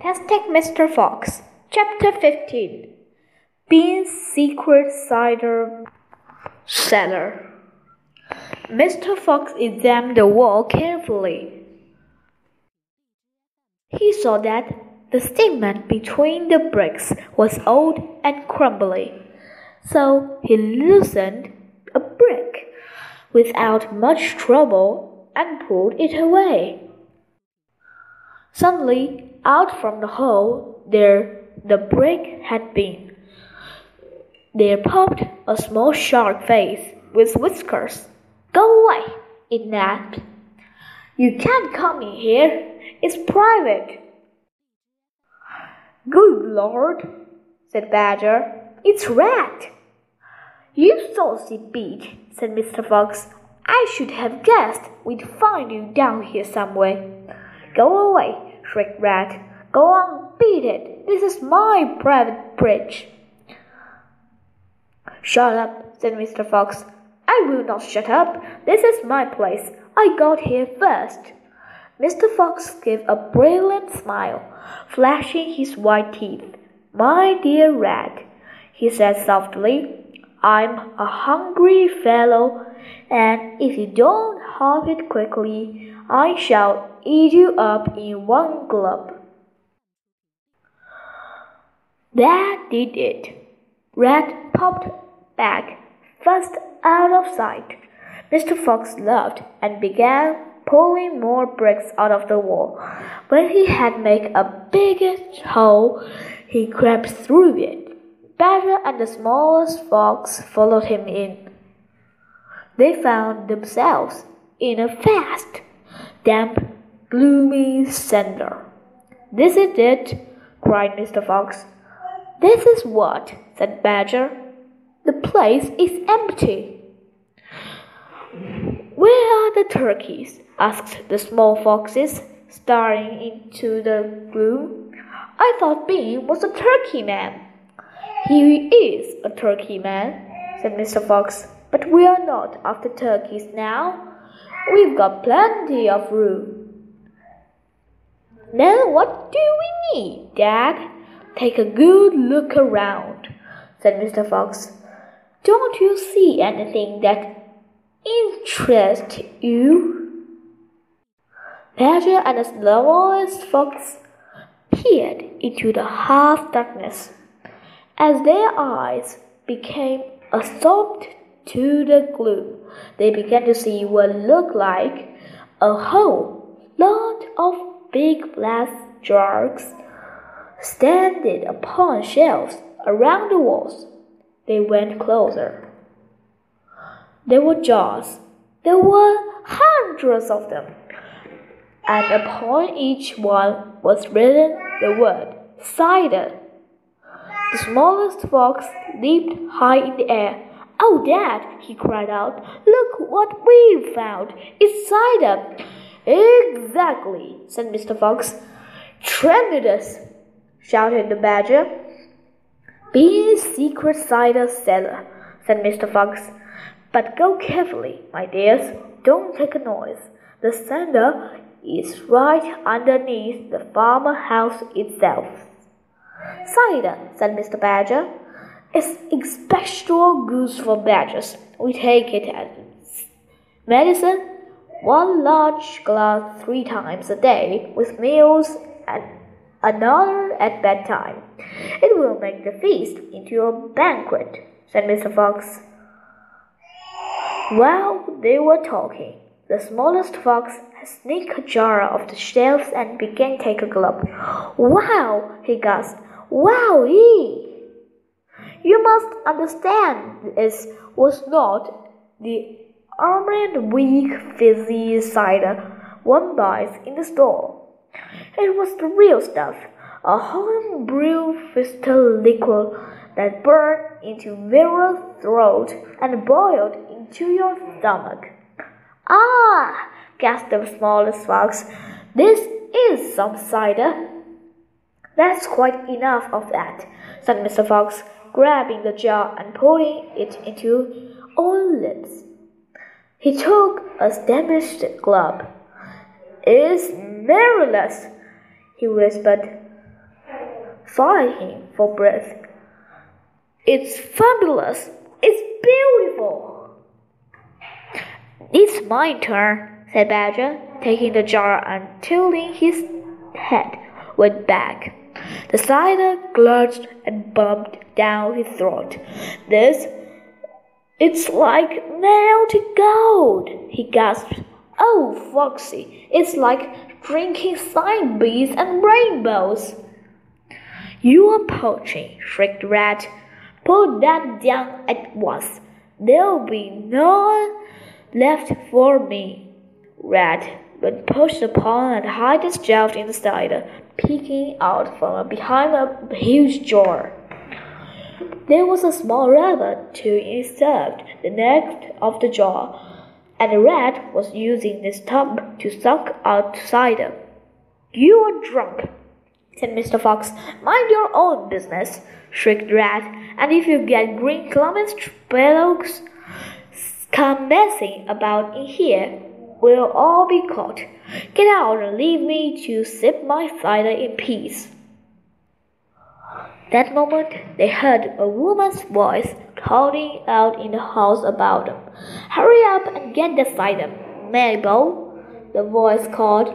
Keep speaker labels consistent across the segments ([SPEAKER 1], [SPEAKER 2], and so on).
[SPEAKER 1] Fantastic Mr. Fox, Chapter 15 Bean's Secret Cider Cellar. Mr. Fox examined the wall carefully. He saw that the cement between the bricks was old and crumbly, so he loosened a brick without much trouble and pulled it away. Suddenly, out from the hole there the brick had been, there popped a small shark face with whiskers. Go away, it napped. You can't come in here. It's private.
[SPEAKER 2] Good Lord, said Badger. It's Rat.
[SPEAKER 3] You saucy beak, said Mr. Fox. I should have guessed we'd find you down here somewhere.
[SPEAKER 2] Go away, shrieked Rat. Go on, beat it. This is my private bridge.
[SPEAKER 3] Shut up, said Mr. Fox.
[SPEAKER 2] I will not shut up. This is my place. I got here first.
[SPEAKER 3] Mr. Fox gave a brilliant smile, flashing his white teeth. My dear Rat, he said softly, I'm a hungry fellow, and if you don't hop it quickly, I shall eat you up in one gulp. That did it. Rat popped back, fast out of sight. Mr. Fox laughed and began pulling more bricks out of the wall. When he had made a bigger hole, he crept through it. Badger and the smallest fox followed him in. They found themselves in a vast, damp, gloomy cellar. This is it, cried Mr. Fox. This is what, said Badger. The place is empty. Where are the turkeys? asked the small foxes, staring into the gloom. I thought Bean was a turkey man. He is a turkey man, said Mr. Fox, but we are not after turkeys now. We've got plenty of room. Then what do we need, Dad? Take a good look around, said Mr. Fox. Don't you see anything that interests you? Badger and the smallest fox peered into the half darkness. As their eyes became absorbed to the gloom, they began to see what looked like a whole lot of big glass jars standing upon shelves around the walls. They went closer. There were jars. There were hundreds of them. And upon each one was written the word cider. The smallest fox leaped high in the air. Oh, Dad, he cried out, look what we've found. It's cider. Exactly, said Mr. Fox. Tremendous, shouted the Badger. Bean's secret cider cellar, said Mr. Fox. But go carefully, my dears. Don't take a noise. The cellar is right underneath the farmhouse itself. Cider, said Mr. Badger. It's especial good for badgers. We take it as medicine. One large glass three times a day with meals and another at bedtime. It will make the feast into a banquet, said Mr. Fox. While they were talking, the smallest fox sneaked a jar off the shelves and began to take a gulp. Wow! he gasped. Wow! You must understand this was not the armored weak fizzy cider one buys in the store. It was the real stuff, a home brew crystal liquid that burned into your throat and boiled into your stomach. Ah! gasped the smallest fox. This is some cider. That's quite enough of that, said Mr. Fox, grabbing the jar and putting it into his own lips. He took a damaged glove. It's marvelous, he whispered. fighting for breath. It's fabulous! It's beautiful!
[SPEAKER 1] It's my turn, said Badger, taking the jar and tilting his head went back. The cider gurgled and bumped down his throat. This, it's like melted gold, he gasped. Oh, Foxy, it's like drinking side beads and rainbows. You are poaching, shrieked Rat. Put that down at once. There'll be none left for me. Rat but pushed upon and hid himself in the cider, peeking out from behind a huge jar. There was a small rabbit to insert the neck of the jar, and the rat was using this tub to suck out cider. You are drunk, said Mr. Fox. Mind your own business, shrieked the rat, and if you get green Clemens spells come messing about in here, we'll all be caught. Get out and leave me to sip my cider in peace. That moment they heard a woman's voice calling out in the house about them. Hurry up and get the cider, Mabel, the voice called.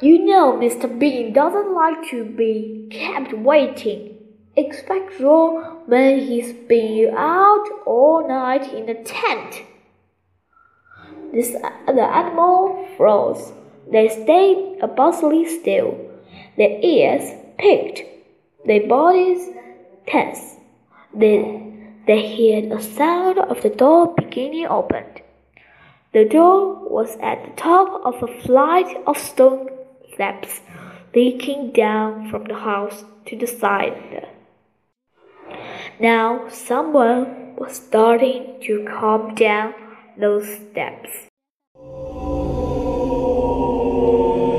[SPEAKER 1] You know Mr. Bean doesn't like to be kept waiting. Expect when he's been out all night in the tent. This, the animal froze. They stayed absolutely still, their ears picked, their bodies tense. Then they heard a sound of the door beginning opened. The door was at the top of a flight of stone steps leaking down from the house to the side. Now someone was starting to come down those steps.